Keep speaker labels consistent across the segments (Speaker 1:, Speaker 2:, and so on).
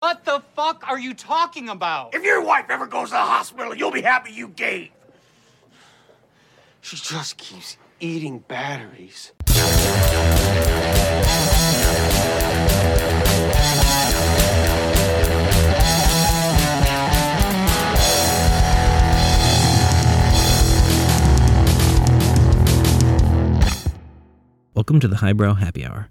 Speaker 1: What the fuck are you talking about?
Speaker 2: If your wife ever goes to the hospital, you'll be happy you gave.
Speaker 3: She just keeps eating batteries.
Speaker 4: Welcome to the Highbrow Happy Hour.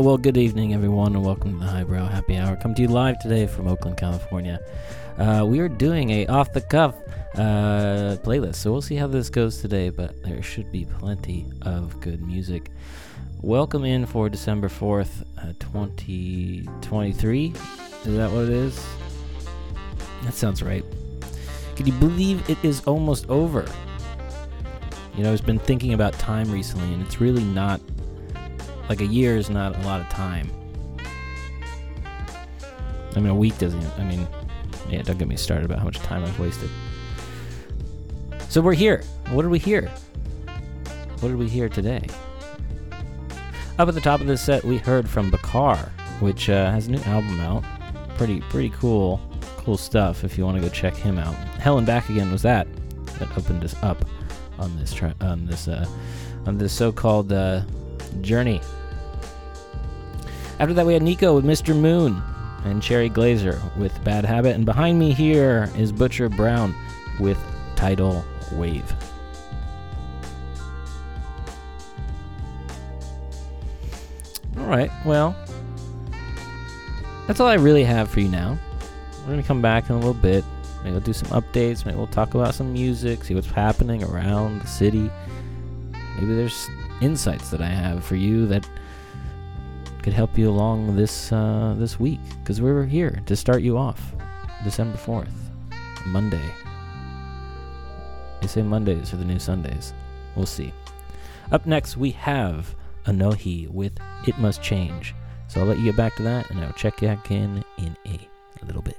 Speaker 5: Uh,
Speaker 6: well, good evening, everyone, and welcome to the Highbrow Happy Hour. Come to you live today from Oakland, California. Uh, we are doing a off the cuff uh, playlist, so we'll see how this goes today. But there should be plenty of good music. Welcome in for December fourth, uh, twenty twenty three. Is that what it is? That sounds right. Can you believe it is almost over? You know, I've been thinking about time recently, and it's really not like a year is not a lot of time. I mean, a week doesn't. I mean, yeah, don't get me started about how much time I've wasted. So we're here. What did we hear? What did we hear today? Up at the top of this set, we heard from Bakar, which uh, has a new album out. Pretty, pretty cool, cool stuff. If you want to go check him out, Hell N Back Again was that that opened us up on this tra- on this uh, on this so-called uh,
Speaker 7: Journey. After that, we had NIQUO with Mr. Moon and Cherry Glazerr with Bad Habit. And behind me here is Butcher Brown with Tidal Wave. All right, well, that's all I really have for you now. We're going to come back in a little bit. Maybe we'll do some updates. Maybe we'll talk about some music, see what's happening around the city. Maybe there's insights that I have for you that could help you along this uh, this week because we're here to start you off December 4th, Monday. They say Mondays are the new Sundays. We'll see. Up next, we have ANOHNI with It Must Change. So I'll let you get back to that and I'll check back in in a little bit.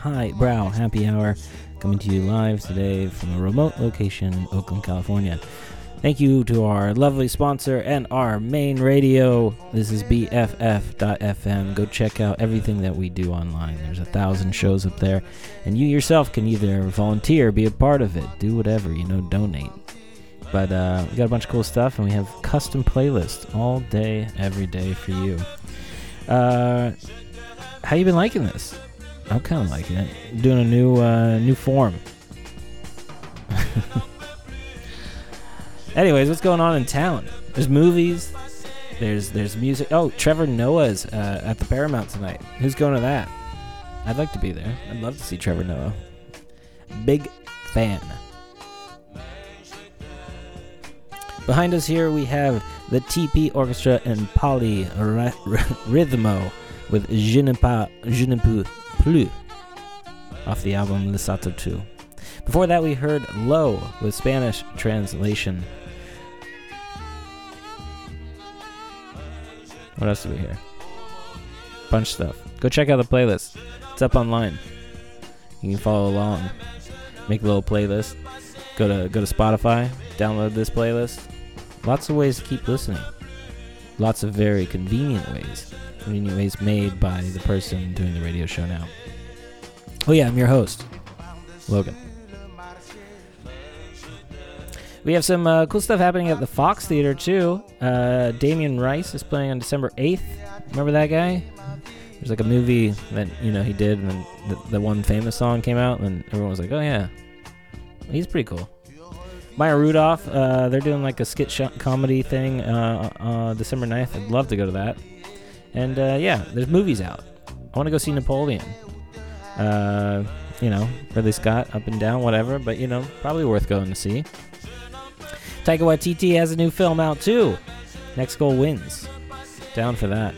Speaker 8: This
Speaker 6: High Brow Happy Hour coming to you live today from a remote location in Oakland, California. Thank you to our lovely sponsor and our main radio. This is BFF.FM. Go check out everything that we do online. There's a thousand shows up there, and you yourself can either volunteer, be a part of it, do whatever, you know, donate. But uh, we got a bunch of cool stuff, and we have custom playlists all day, every day for you. Uh, how you been liking this? I'm kind of liking it. doing a new uh, new form. Anyways, what's going on in town? There's movies. There's there's music. Oh, Trevor Noah's uh, at the Paramount tonight. Who's going to that? I'd like to be there. I'd love to see Trevor Noah. Big fan. Behind us here we have the TP Orchestra and Poly Ry- Rythmo with Je ne, pas, Je ne peux plus off the album Le Sato 2. Before that we heard Low with Spanish translation. What else do we hear? Bunch stuff. Go check out the playlist. It's up online. You can follow along. Make a little playlist. Go to go to Spotify. Download this playlist. Lots of ways to keep listening. Lots of very convenient ways. Convenient ways made by the person doing the radio show now. Oh yeah, I'm your host, Logan. We have some uh, cool stuff happening at the Fox Theater too. Uh, Damien Rice is playing on December 8th. Remember that guy? There's like a movie that you know he did, and the, the one famous song came out, and everyone was like, "Oh yeah, he's pretty cool." Maya Rudolph, uh, they're doing like a skit comedy thing uh, uh, December 9th. I'd love to go to that. And uh, yeah, there's movies out. I want to go see Napoleon. Uh, you know, Ridley Scott, up and down, whatever, but you know, probably worth going to see. Taika Waititi has a new film out too. Next Goal Wins. Down for that.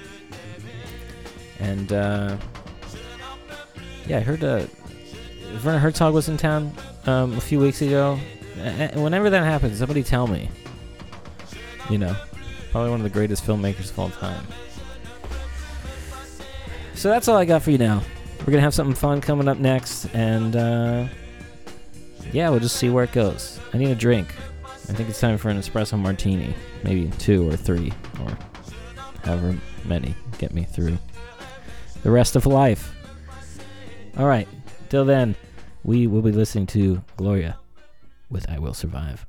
Speaker 6: And uh, yeah, I heard uh, Werner Herzog was in town um, a few weeks ago. Whenever that happens, somebody tell me. You know, probably one of the greatest filmmakers of all time. So that's all I got for you now. We're gonna have something fun coming up next, and uh, yeah, we'll just see where it goes. I need a drink. I think it's time for an espresso martini, maybe two or three, or however many get me through the rest of life. All right, till then, we will be listening to Gloria with "I Will Survive."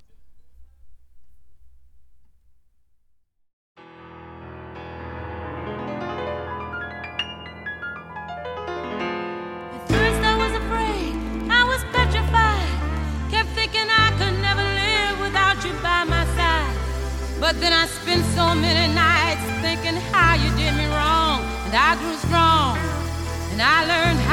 Speaker 9: At first I was afraid, I was petrified. Kept thinking I could never live without you by my side. But then I spent so many nights thinking how you did me wrong. And I grew strong. And I learned how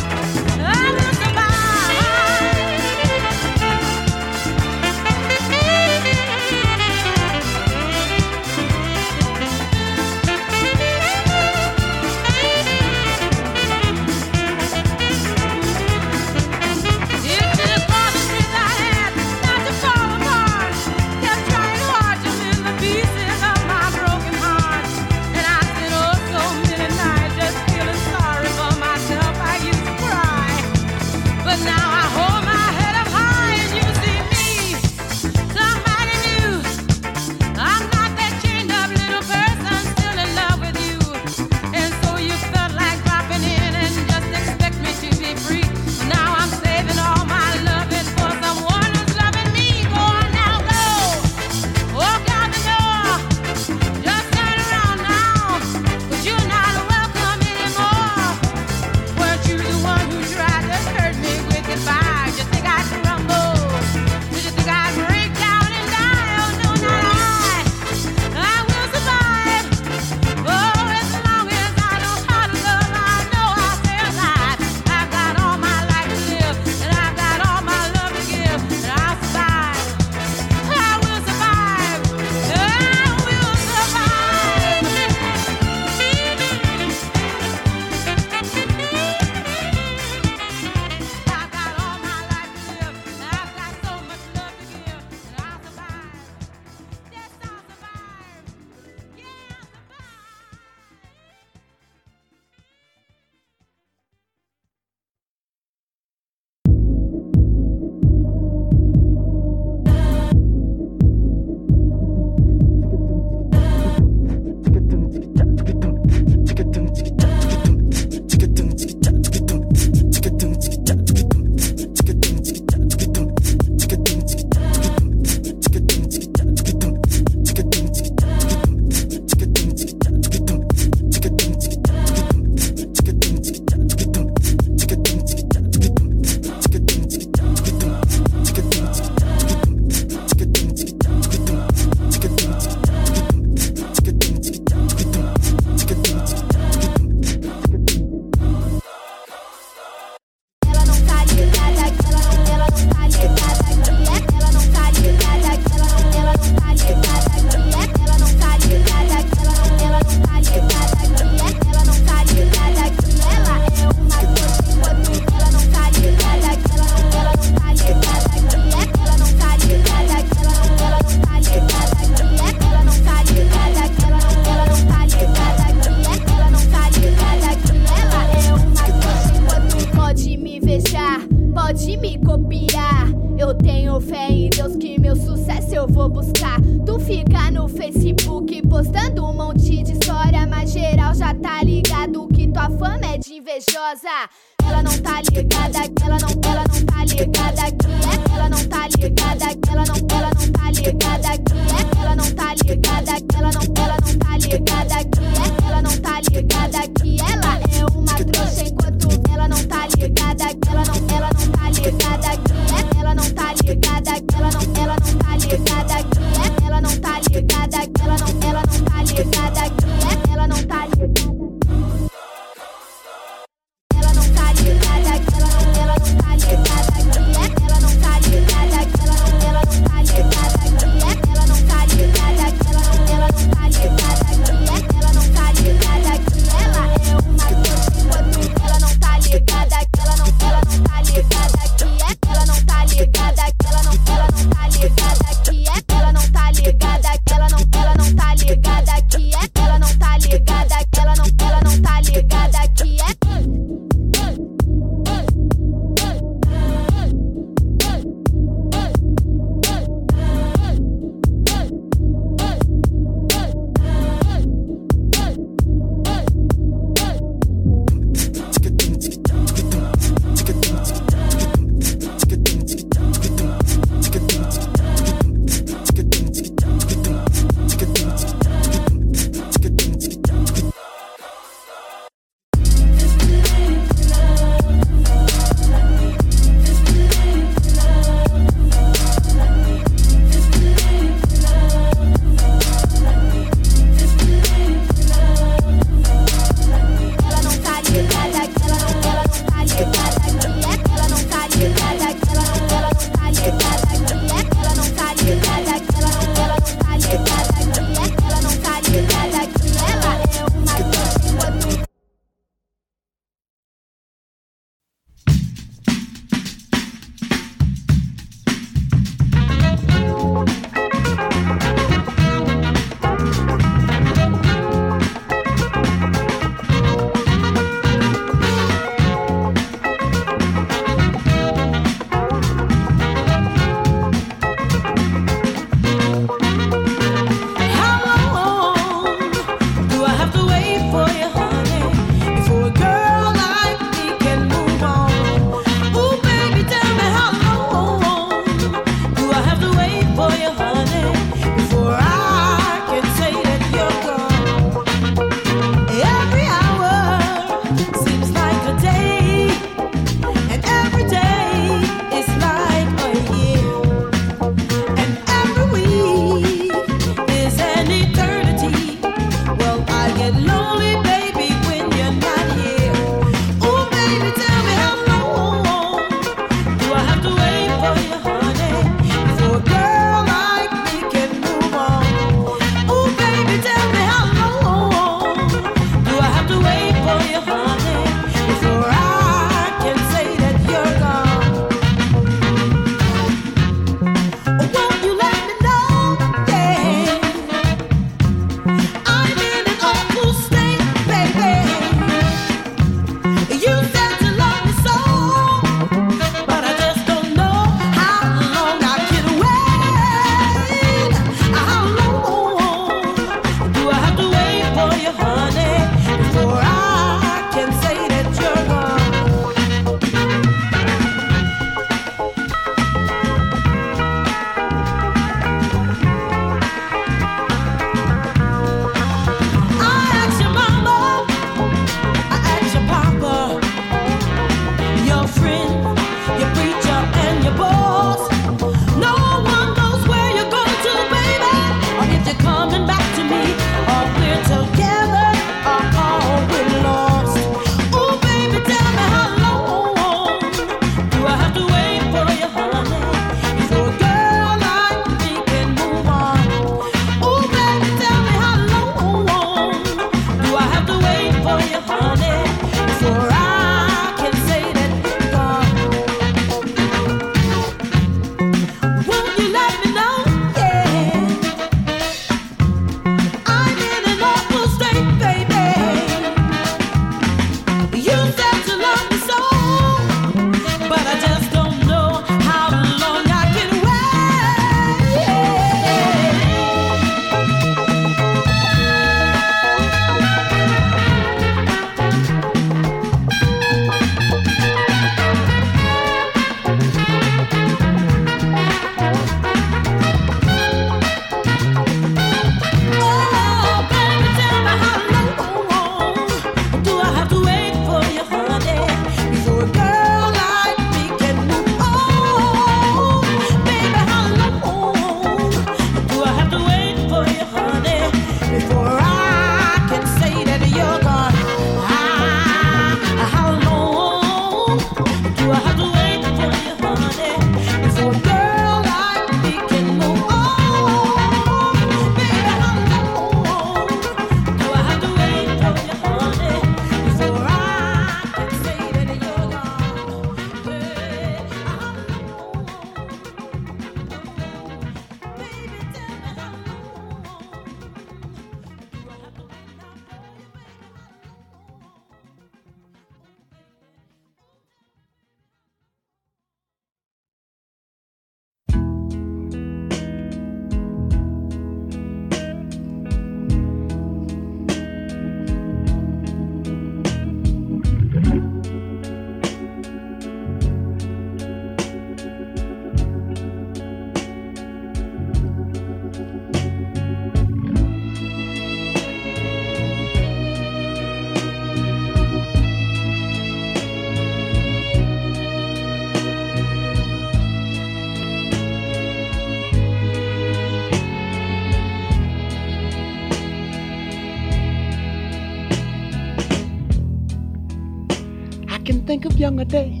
Speaker 10: day.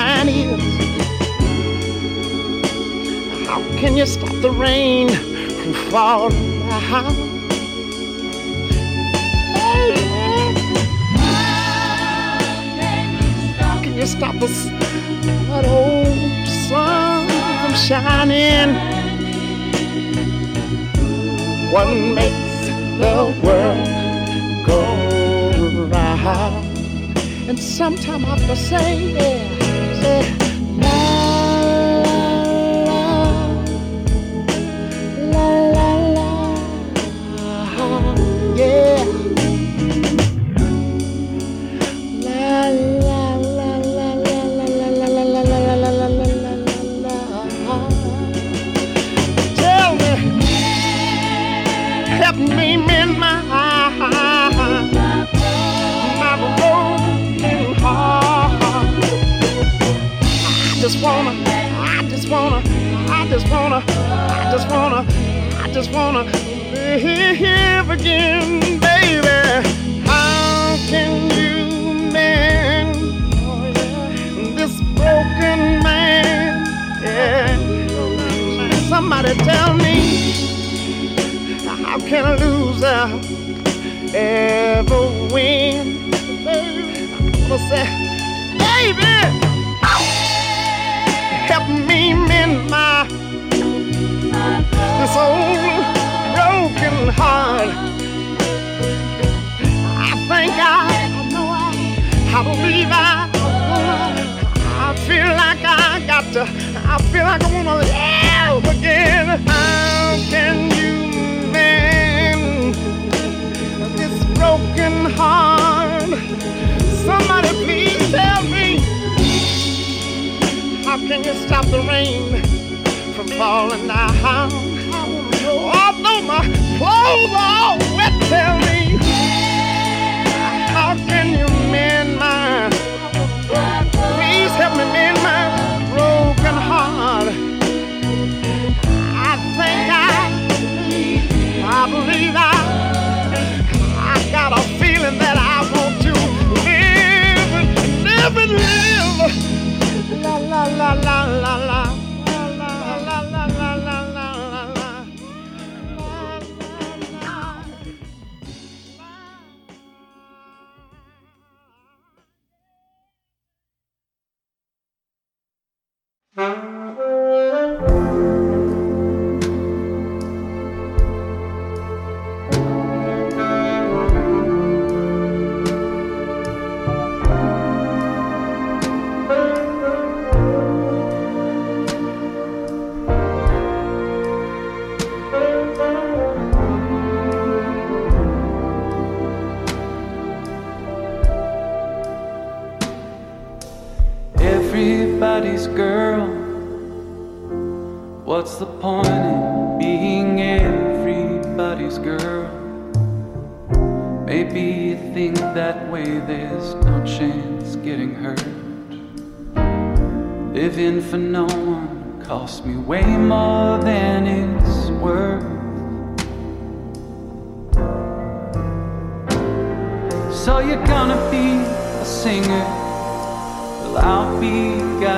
Speaker 10: Mine is. How can you stop the rain from falling can you stop us? That old sun from shining. What makes the world go round? And sometime I have to say, yeah, yeah. Wanna, I just wanna live again, baby. How can you mend this broken man? Yeah. Somebody tell me, how can a loser ever win? I'm gonna say, baby, help me mend my this old oh, broken heart. I think I, I know I, I believe I, I feel like I got to, I feel like I wanna live again. How can you mend this broken heart? Somebody please tell me, how can you stop the rain from falling down. Clothes all wet, tell me, how can you mend my? Please help me mend my broken heart. I think I, I believe I, I got a feeling that I want to live, live and live. La la la la la la.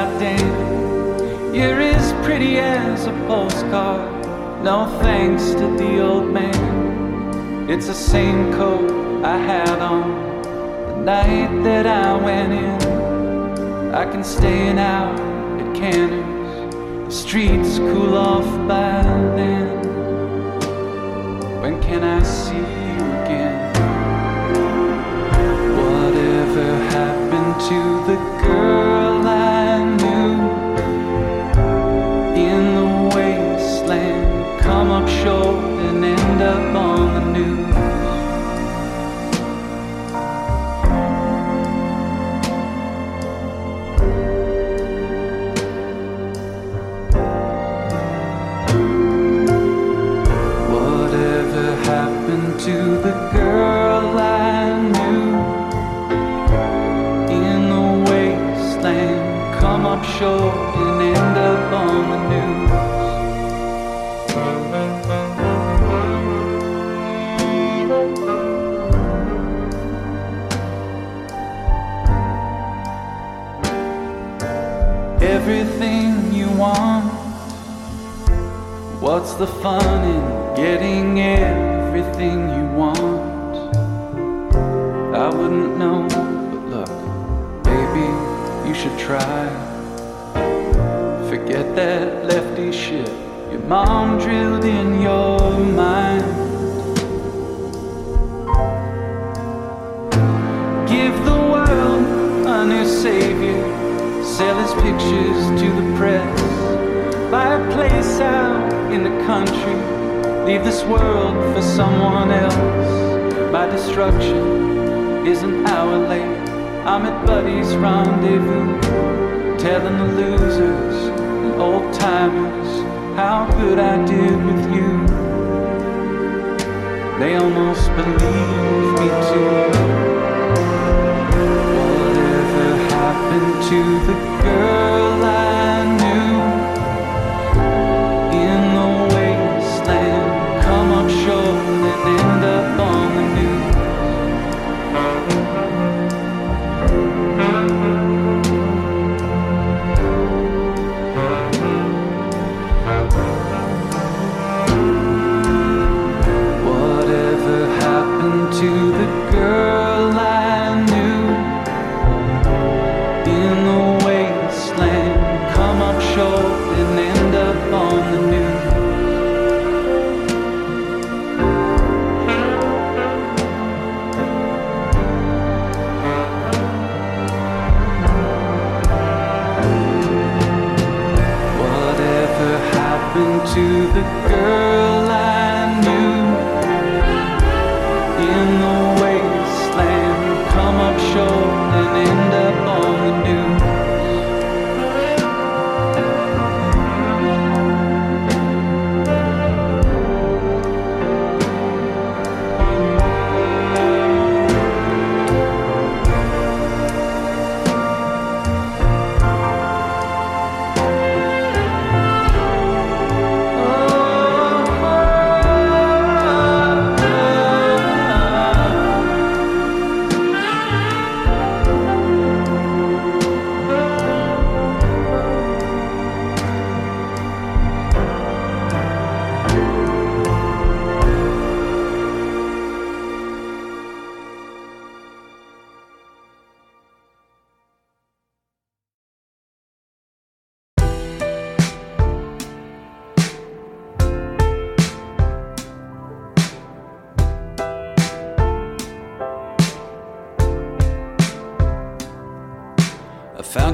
Speaker 11: Goddamn. You're as pretty as a postcard. No thanks to the old man. It's the same coat I had on the night that I went in. I can stay out at Canners. The streets cool off by then. When can I see you again? Whatever happened to the Short and end up on the news. Everything you want. What's the fun in getting everything you want? I wouldn't know, but look, baby, you should try. Forget that lefty shit your mom drilled in your mind. Give the world a new savior, sell his pictures to the press. Buy a place out in the country, leave this world for someone else. My destruction is an hour late. I'm at Buddy's rendezvous, telling the losers old timers how good I did with you. They almost believe me too. Whatever happened to the girl I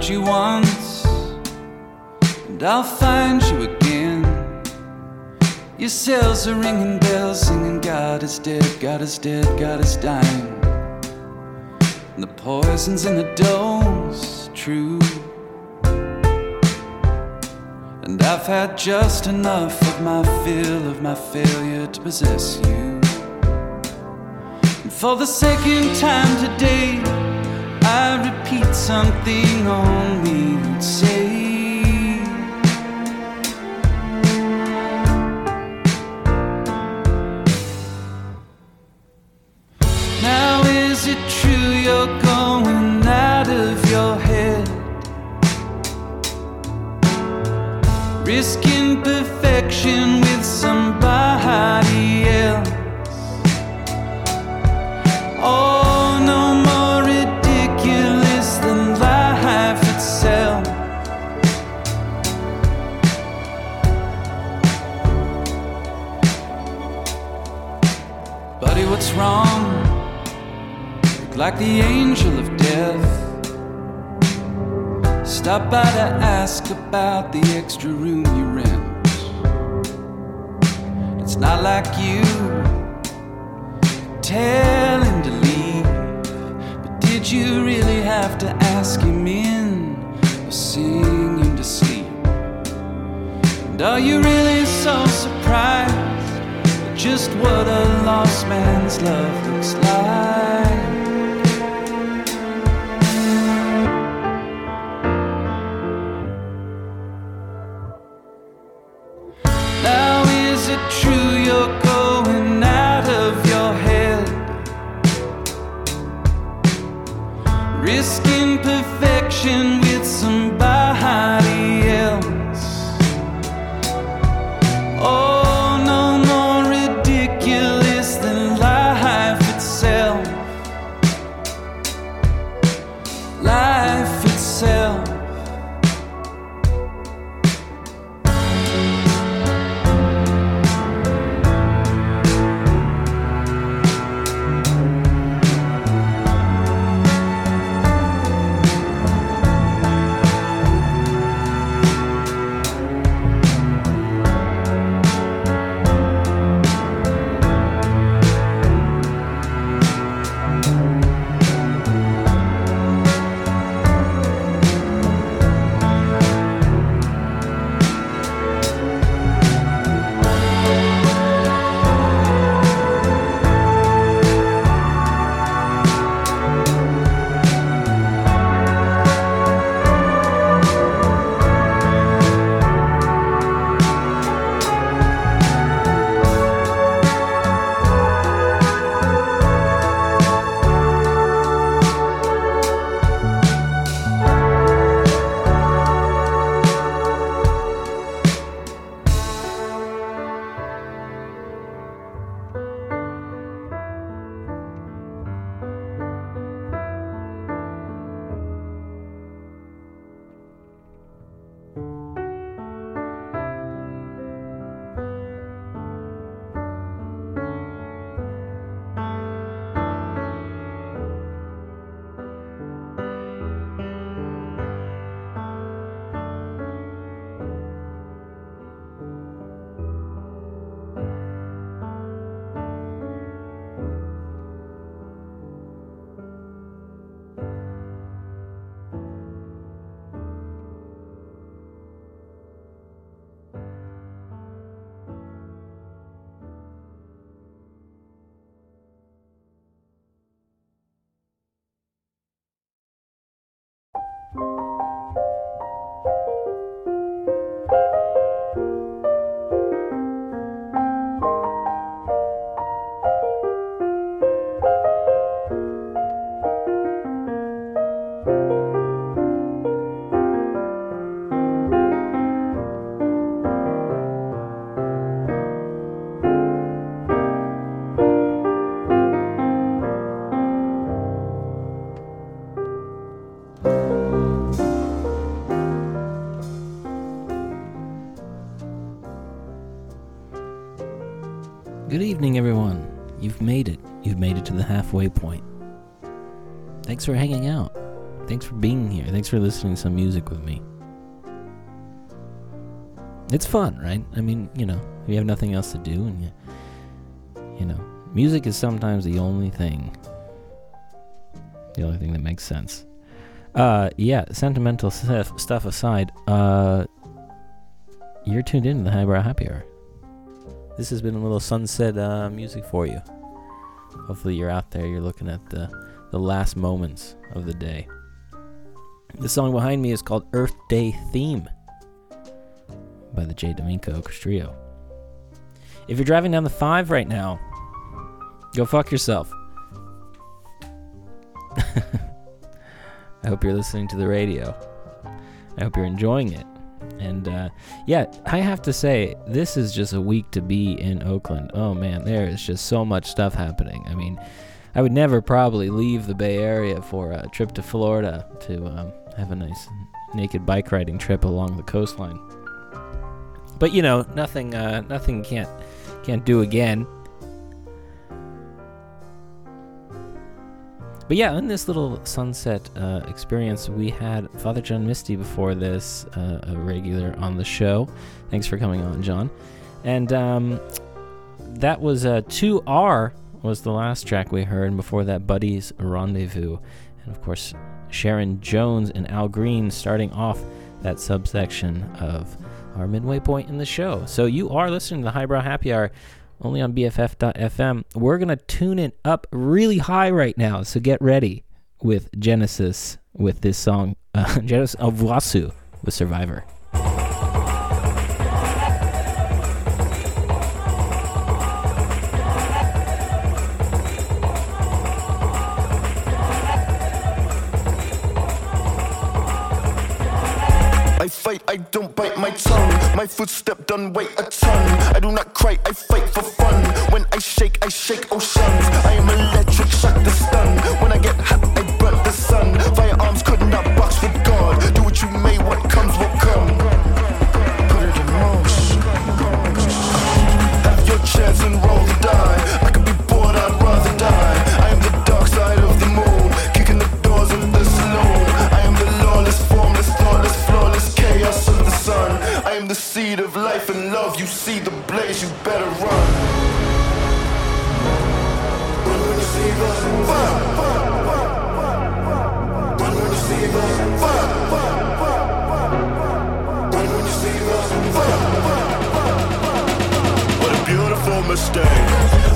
Speaker 11: you once, and I'll find you again. Your cells are ringing bells, singing God is dead, God is dead, God is dying. And the poison's in the dose, true. And I've had just enough of my fill of my failure to possess you. And for the second time today, I repeat something only you'd say. The angel of death. Stop by to ask about the extra room you rent. It's not like you tell him to leave, but did you really have to ask him in or sing him to sleep? And are you really so surprised at just what a lost man's love looks like?
Speaker 6: For hanging out. Thanks for being here. Thanks for listening to some music with me. It's fun, right? I mean, you know, if you have nothing else to do and you, you know, music is sometimes the only thing, the only thing that makes sense. Uh, yeah, sentimental stuff, stuff aside, uh, you're tuned in to the Highbrow Happy Hour. This has been a little sunset uh, music for you. Hopefully, you're out there. You're looking at the the last moments of the day. The song behind me is called Earth Day Theme by the J. Domenico Orchestrio. If you're driving down the 5 right now, go fuck yourself. I hope you're listening to the radio. I hope you're enjoying it. And uh, yeah, I have to say, this is just a week to be in Oakland. Oh man, there is just so much stuff happening. I mean, I would never probably leave the Bay Area for a trip to Florida to um, have a nice naked bike riding trip along the coastline. But you know, nothing, uh, nothing can't can't do again. But yeah, in this little sunset uh, experience, we had Father John Misty before this, uh, a regular on the show. Thanks for coming on, John. And um, that was uh, 2R was the last track we heard, before that, Buddy's Rendezvous. And of course, Sharon Jones and Al Green starting off that subsection of our midway point in the show. So you are listening to the Highbrow Happy Hour only on BFF.fm. We're going to tune it up really high right now, so get ready with Genesis with this song, uh, Genesis Owusu with Survivor.
Speaker 12: I don't bite my tongue. My footstep done weigh a ton. I do not cry, I fight for fun. When I shake, I shake oceans. I am electric, shock the stun. When I get hot, I burn the sun. Firearms could not mistake.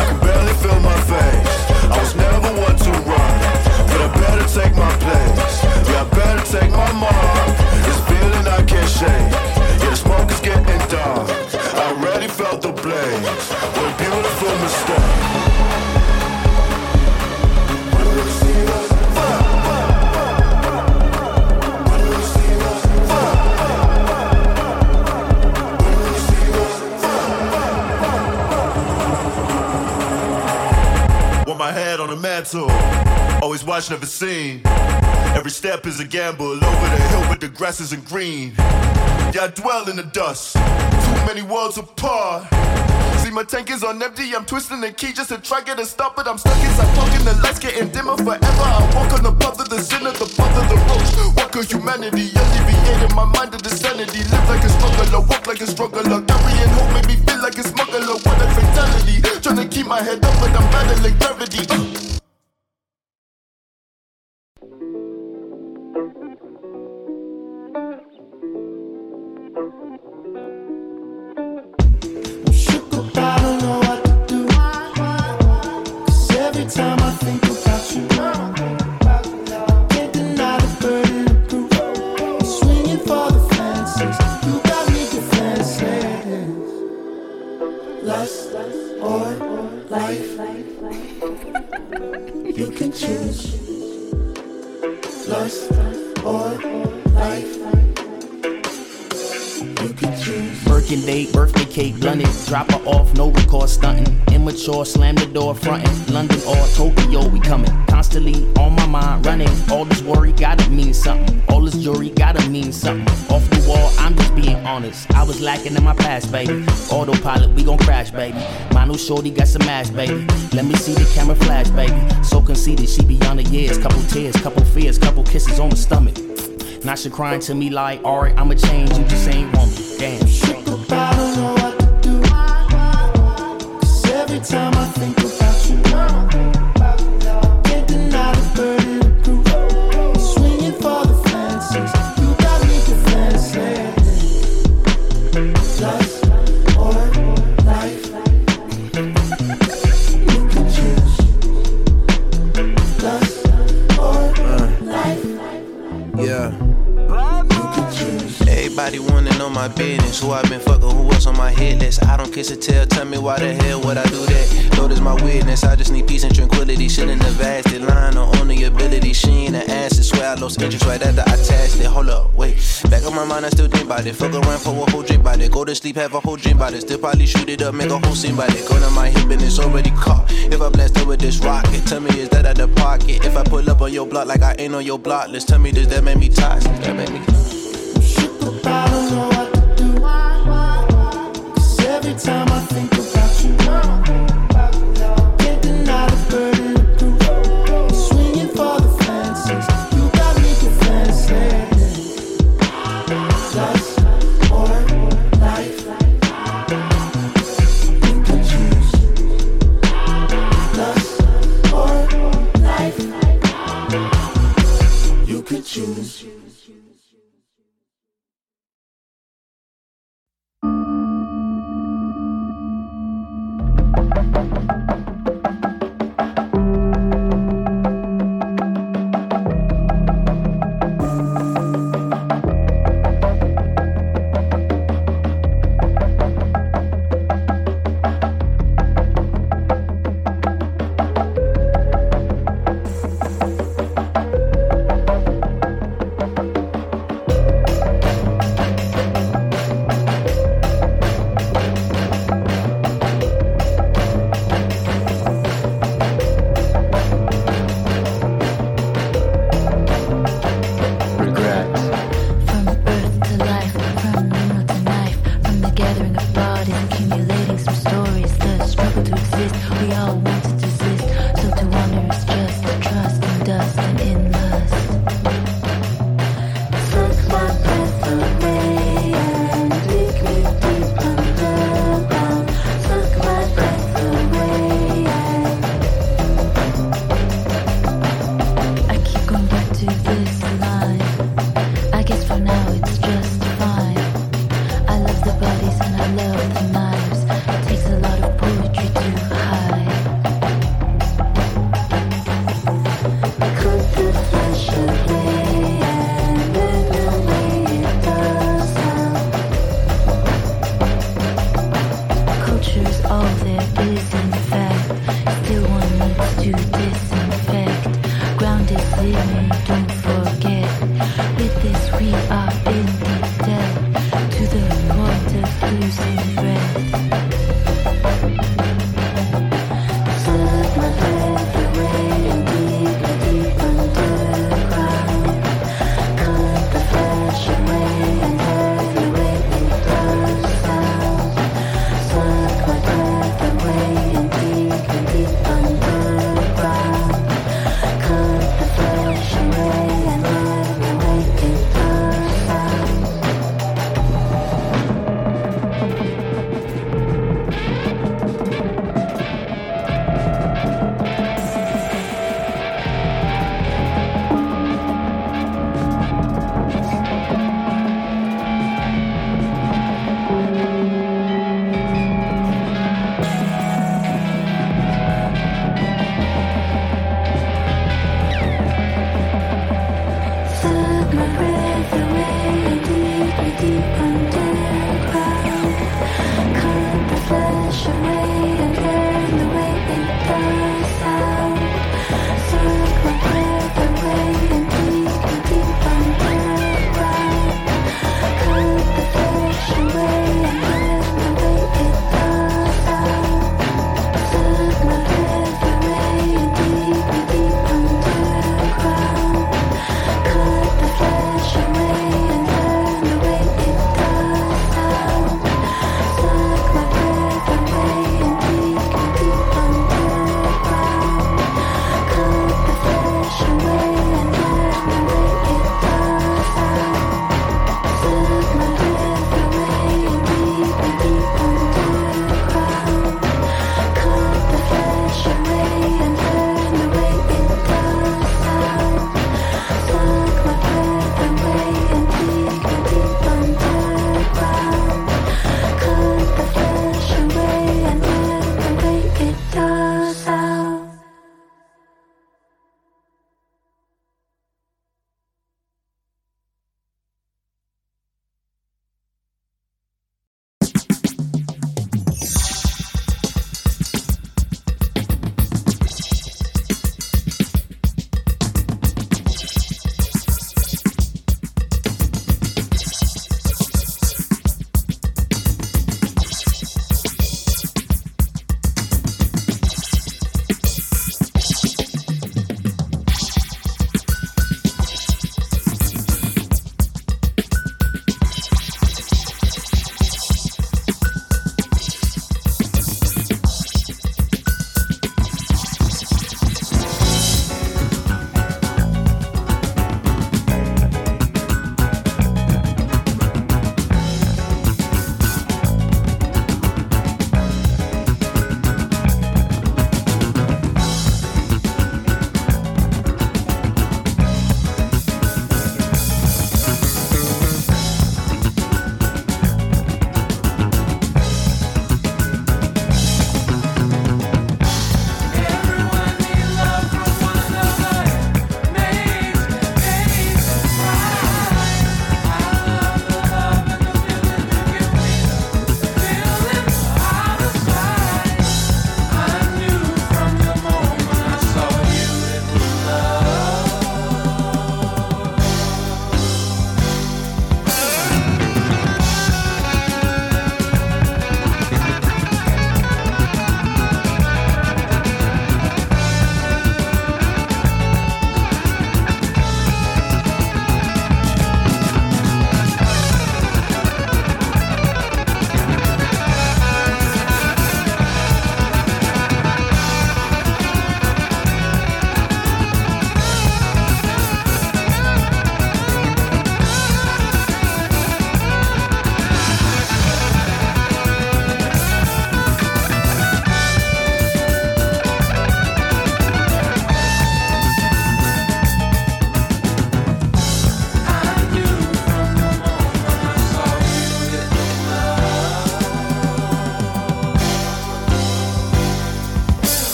Speaker 12: I can barely feel my face. I was never one to run, but I better take my place. Yeah, I better take my mark. This feeling I can't shake. Yeah, the smoke is getting dark. I already felt the blaze. What a beautiful mistake. Mantle, always watch, never seen. Every step is a gamble, over the hill, but the grass isn't green. I dwell in the dust, too many worlds apart. See, my tank is on empty, I'm twisting the key just to try get it stop, but I'm stuck inside talking, the lights getting dimmer forever. I walk on the path of the sinner, the path of the roach. Walk of humanity, alleviating my mind of the sanity. Live like a struggler, walk like a struggler. Carrying hope made me feel like a smuggler. What a fatality. Trying to keep my head up, but I'm battling gravity.
Speaker 13: Choose. Lust
Speaker 14: Date, birthday cake, blunted. Drop her off, no record stunting. Immature, slam the door frontin'. London or Tokyo, we coming. constantly on my mind, running. All this worry gotta mean something. All this jewelry gotta mean something. Off the wall, I'm just being honest. I was lacking in my past, baby. Autopilot, we gon' crash, baby. My new shorty got some ass, baby. Let me see the camera flash, baby. So conceited, she beyond the years. Couple tears, couple fears, couple kisses on the stomach. Now she crying to me like, alright, I'ma change, you just ain't me. Damn.
Speaker 13: I don't know what to do. 'Cause every time
Speaker 15: Everybody wanna know my business. Who I been fucking, who else on my hit list. I don't kiss a tell, tell me why the hell would I do that? Lord is my witness. I just need peace and tranquility. Shouldn't have asked it. Lying on only ability. She ain't an ass. Swear I lost interest right after I tasked it. Hold up, wait. Back on my mind, I still think about it. Fuck around for a whole drink about it. Go to sleep, have a whole dream about it. Still probably shoot it up, make a whole scene about it. Go to my hip and it's already caught. If I blast her with this rocket, tell me is that out the pocket? If I pull up on your block like I ain't on your block let's tell me does that make me toxic? That make me.
Speaker 13: I don't know what to do. every time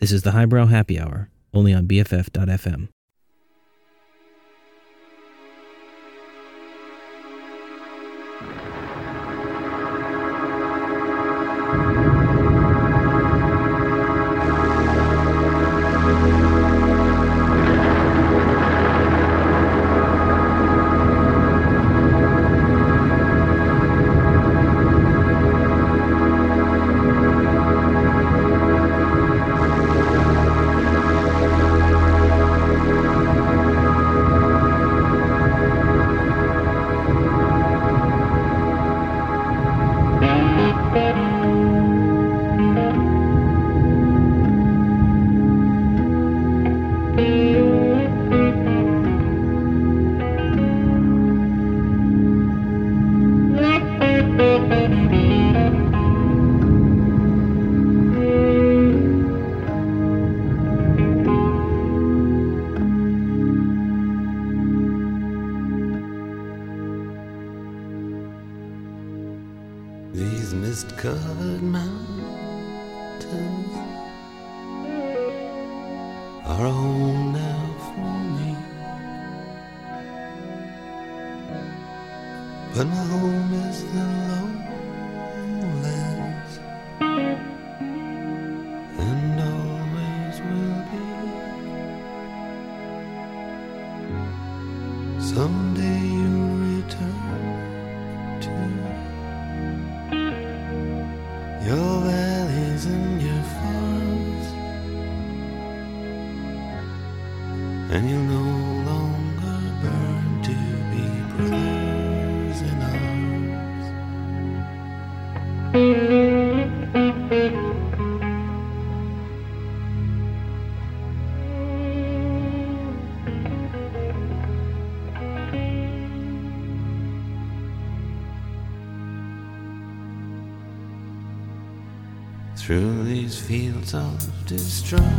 Speaker 16: This is the
Speaker 17: Highbrow Happy Hour, only on BFF.fm.
Speaker 18: self-destruct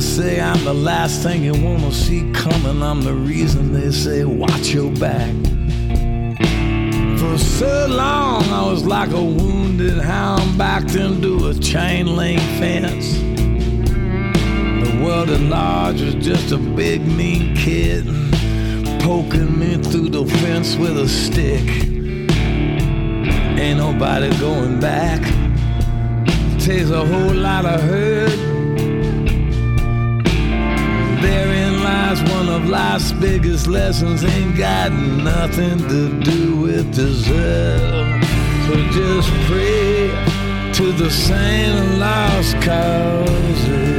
Speaker 18: just
Speaker 19: say I'm the last thing you wanna see coming. I'm the reason they say watch your back. For so long I was like a wounded hound backed into a chain link fence. The world at large was just a big mean kid poking me through the fence with a stick. Ain't nobody going back. Takes a whole lot of hurt. Therein lies one of life's biggest lessons. Ain't got nothing to do with deserve. So just pray to the saint of lost causes.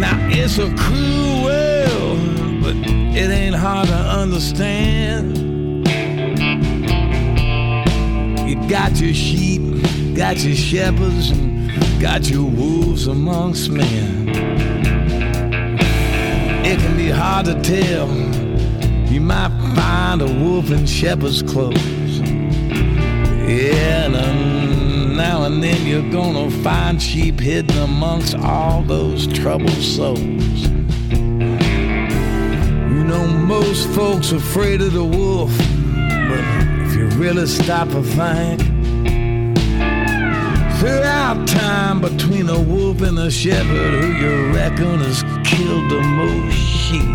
Speaker 19: Now it's a cruel world, but it ain't hard to understand. You got your sheep, got your shepherds, and got your wolves amongst men. It can be hard to tell. You might find a wolf in shepherd's clothes. Yeah, and um, now and then you're gonna find sheep hidden amongst all those troubled souls. You know, most folks afraid of the wolf, but if you really stop to think, throughout time between a wolf and a shepherd, who you reckon has killed the most sheep?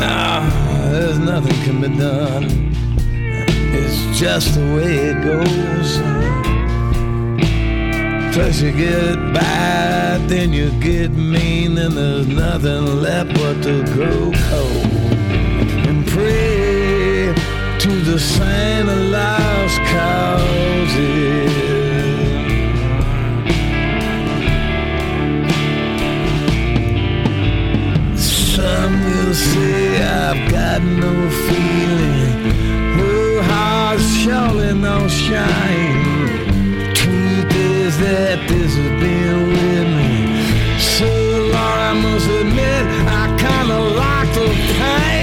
Speaker 19: Nah, there's nothing can be done. It's just the way it goes. First you get bad, then you get mean, and there's nothing left but to go cold and pray to the saint of lost causes. Say I've got no feeling, no heart, surely no shine. Truth is that this has been with me so long. I must admit I kinda like the pain.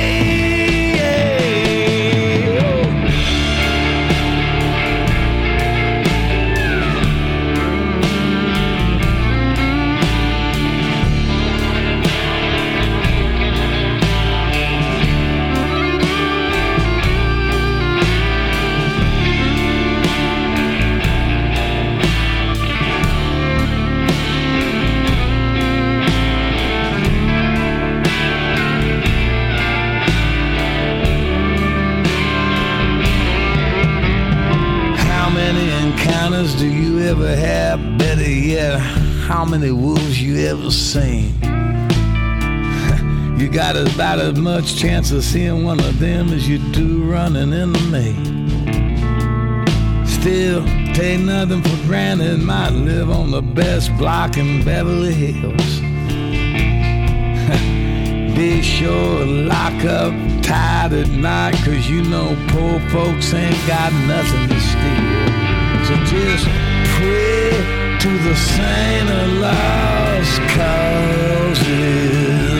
Speaker 19: Ever have? Better yet, how many wolves you ever seen? You got about as much chance of seeing one of them as you do running into me. Still, take nothing for granted. Might live on the best block in Beverly Hills. Be sure to lock up tight at night, cause you know poor folks ain't got nothing to steal. So just pray to the saint of lost causes.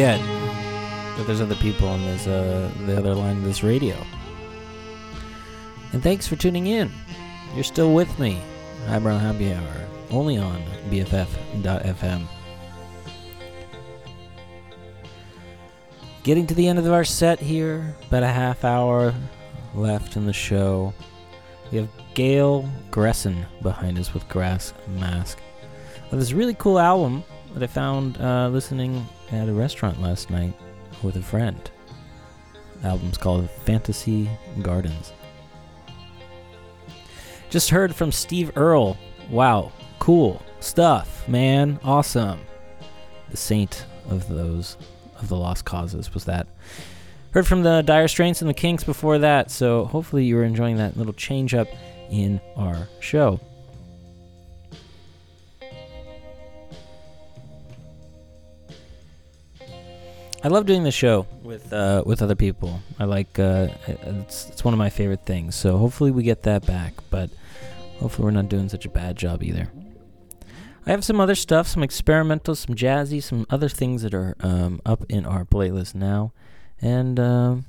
Speaker 6: Forget that there's other people on this uh, the other line of this radio. And thanks for tuning in. You're still with me, Highbrow Happy Hour, only on BFF.fm. Getting to the end of our set here, about a half hour left in the show. We have Gail Gresson behind us with Grass Mask. Well, this really cool album that I found uh, listening at a restaurant last night with a friend. The album's called Fantasy Gardens. Just heard from Steve Earle. Wow, cool stuff, man. Awesome. The saint of those of the lost causes was that. Heard from the Dire Straits and the Kinks before that, so hopefully you were enjoying that little change up in our show. I love doing the show with uh, with other people. I like uh, it's it's one of my favorite things. So hopefully we get that back, but hopefully we're not doing such a bad job either. I have some other stuff, some experimental, some jazzy, some other things that are um, up in our playlist now, and um,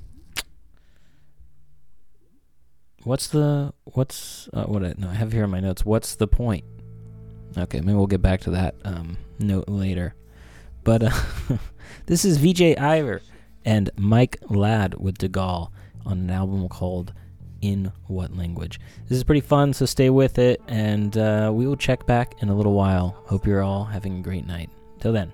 Speaker 6: what's the what's uh, what I no I have here in my notes. What's the point? Okay, maybe we'll get back to that um, note later. But this is Vijay Iyer and Mike Ladd with DeGaulle on an album called In What Language. This is pretty fun, so stay with it, and uh, we will check back in a little while. Hope you're all having a great night. Till then.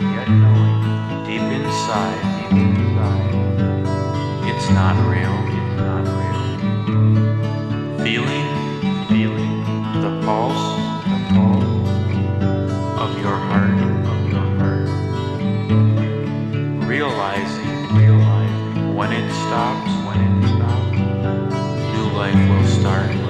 Speaker 20: yet knowing deep inside, deep inside, it's not real, it's not real. Feeling, feeling the pulse, the pulse of your heart, of your heart. Realizing, realizing when it stops, when it stops, new life will start.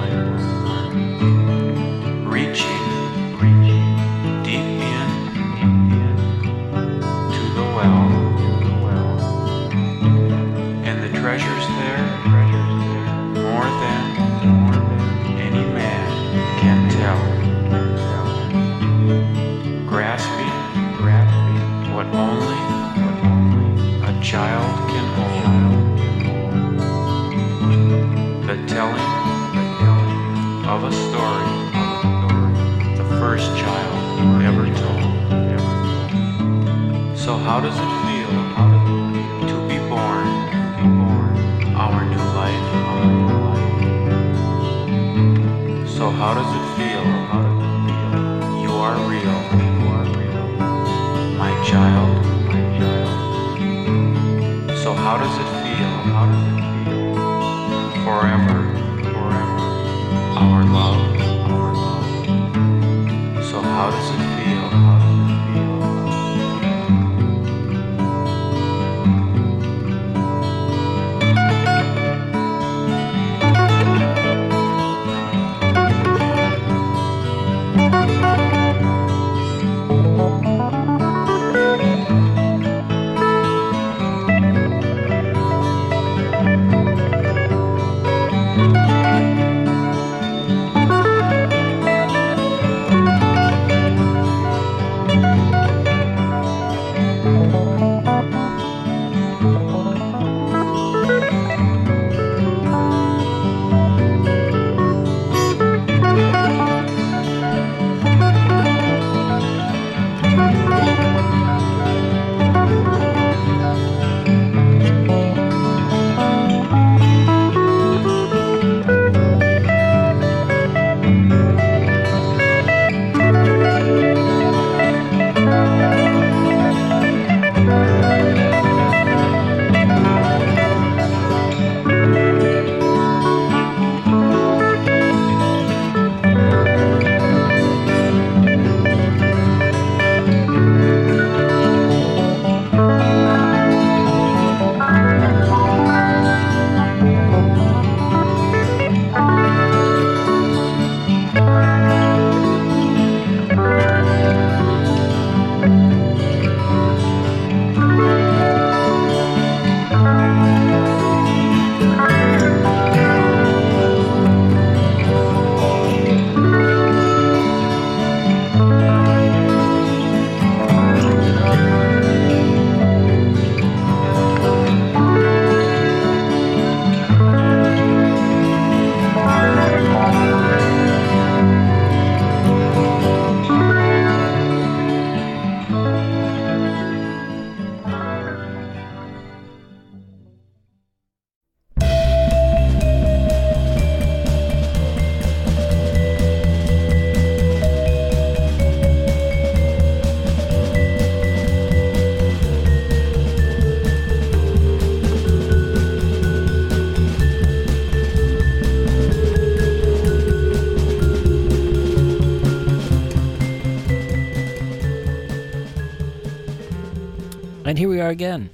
Speaker 20: And
Speaker 6: here we are again.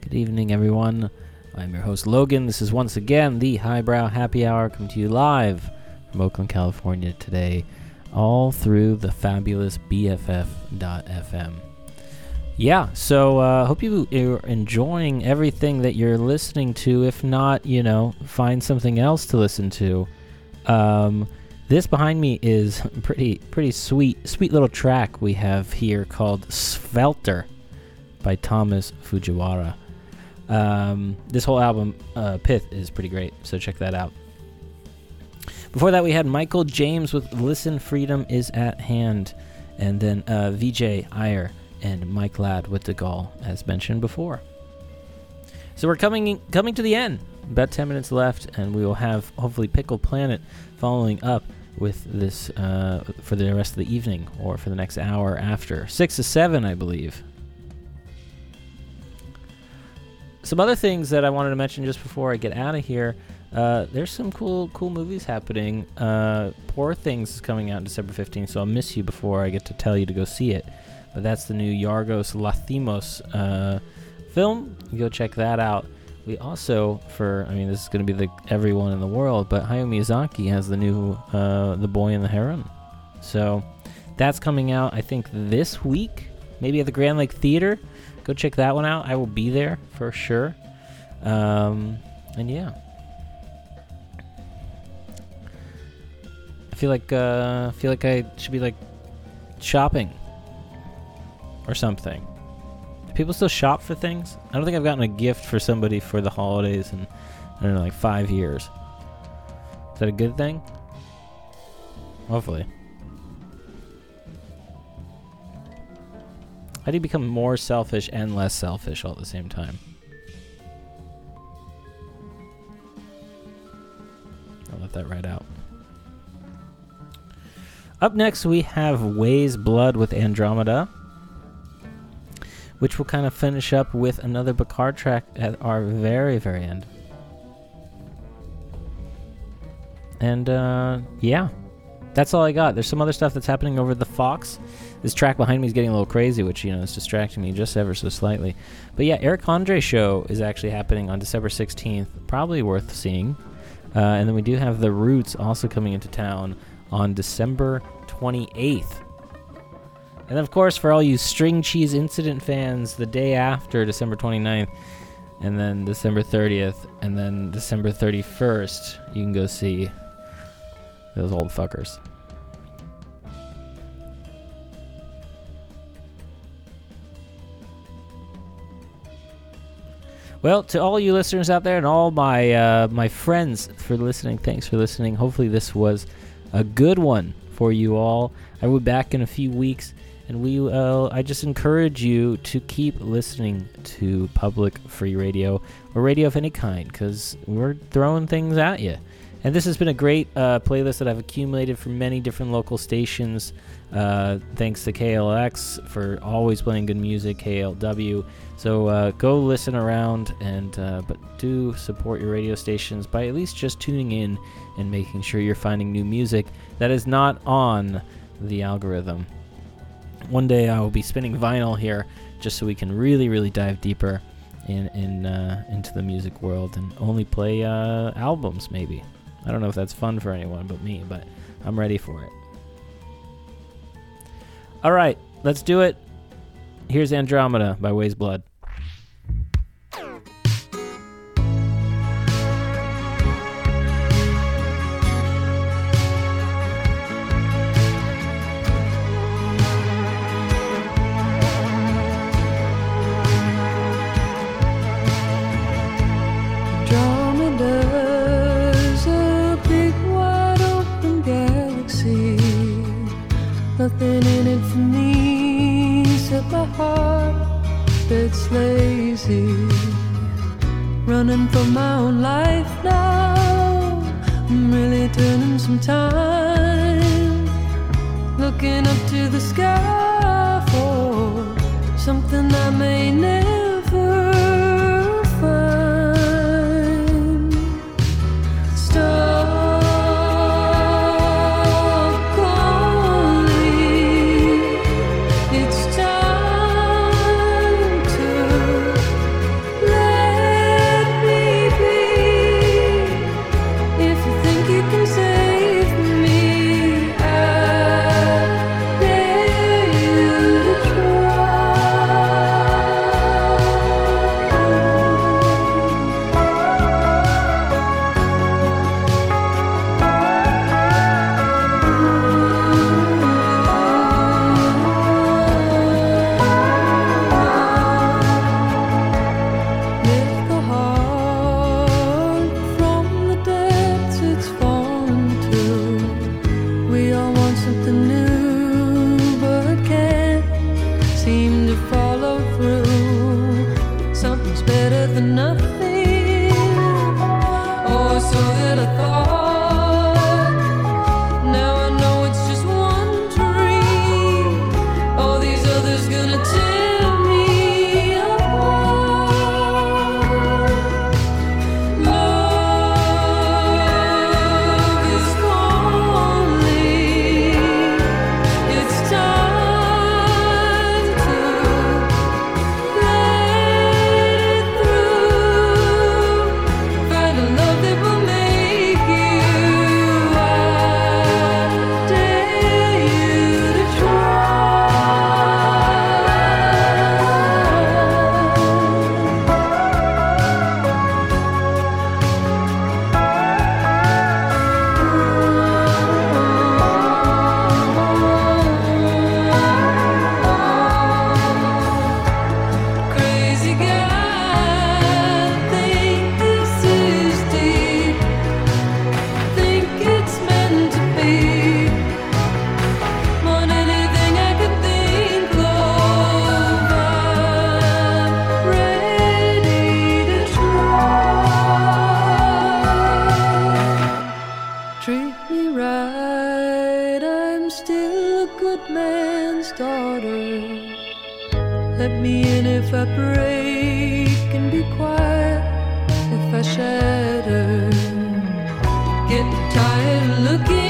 Speaker 6: Good evening, everyone. I'm your host, Logan. This is once again the Highbrow Happy Hour coming to you live from Oakland, California today, all through the fabulous BFF.FM. Yeah, so uh, hope you are enjoying everything that you're listening to. If not, you know, find something else to listen to. Um, this behind me is pretty pretty sweet sweet little track we have here called Svelter by Tomas Fujiwara. Um, this whole album, uh, Pith, is pretty great, so check that out. Before that, we had Michael James with Listen Freedom is at Hand, and then uh, Vijay Iyer and Mike Ladd with the Gall, as mentioned before. So we're coming coming to the end. About 10 minutes left, and we will have hopefully Pickle Planet following up with this uh, for the rest of the evening or for the next hour after. 6 to 7, I believe. Some other things that I wanted to mention just before I get out of here. Uh, there's some cool, cool movies happening. Uh, Poor Things is coming out December 15th, so I'll miss you before I get to tell you to go see it. But that's the new Yorgos Lanthimos uh, film. Go check that out. We also, for I mean, this is going to be the everyone in the world, but Hayao Miyazaki has the new uh, The Boy and the Heron. So that's coming out, I think, this week, maybe at the Grand Lake Theater. Go check that one out. I will be there for sure. Um, and yeah. I feel like uh, I feel like I should be like shopping or something. Do people still shop for things? I don't think I've gotten a gift for somebody for the holidays in I don't know, like five years. Is that a good thing? Hopefully. How do you become more selfish and less selfish all at the same time? I'll let that ride out. Up next, we have Weyes Blood with Andromeda, which will kind of finish up with another Bakar track at our very, very end. And uh, yeah, that's all I got. There's some other stuff that's happening over the Fox. This track behind me is getting a little crazy, which you know is distracting me just ever so slightly. But yeah, Eric Andre show is actually happening on December 16th. Probably worth seeing. Uh, and then we do have the Roots also coming into town on December 28th. And of course, for all you String Cheese Incident fans, the day after December 29th, and then December 30th, and then December 31st, you can go see those old fuckers. Well, to all you listeners out there and all my uh, my friends for listening, thanks for listening. Hopefully, this was a good one for you all. I will be back in a few weeks, and we uh, I just encourage you to keep listening to public free radio or radio of any kind because we're throwing things at you. And this has been a great uh, playlist that I've accumulated from many different local stations. Uh, thanks to KLX for always playing good music, KLW. So uh, go listen around, and uh, but do support your radio stations by at least just tuning in and making sure you're finding new music that is not on the algorithm. One day I will be spinning vinyl here, just so we can really, really dive deeper in in uh, into the music world and only play uh, albums, maybe. I don't know if that's fun for anyone but me, but I'm ready for it. All right, let's do it. Here's Andromeda by Weyes Blood.
Speaker 16: Lazy. Running for my own life now. I'm really turning some time. Looking up to the sky for something I may never In if I break and be quiet if I shatter. Get tired looking,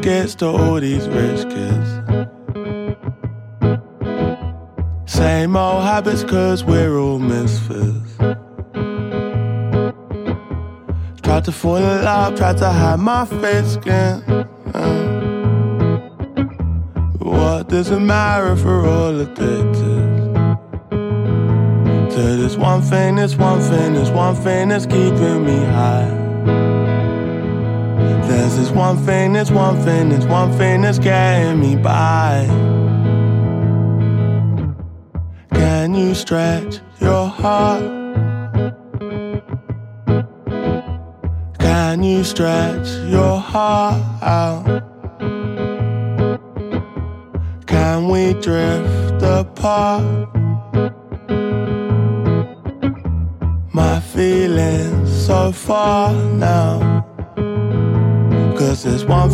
Speaker 4: Biscuits to all these rich kids. Same old habits, cause we're all misfits. Tried to fall in love, tried to hide my face skin. uh. What does it matter if we're all addicted? To this one thing, this one thing, this one thing that's keeping me high. This one thing, this one thing, this one thing that's getting me by. Can you stretch your heart? Can you stretch your heart out? Can we drift apart?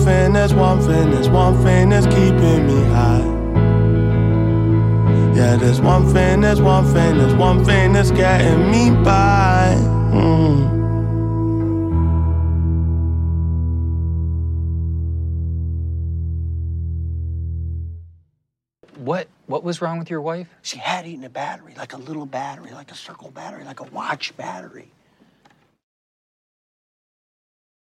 Speaker 4: Thing, there's one thing, there's one thing that's keeping me high. Yeah, there's one thing, there's one thing, there's one thing that's getting me by. Mm.
Speaker 1: What what was wrong with your wife?
Speaker 2: She had eaten a battery, like a little battery, like a circle battery, like a watch battery.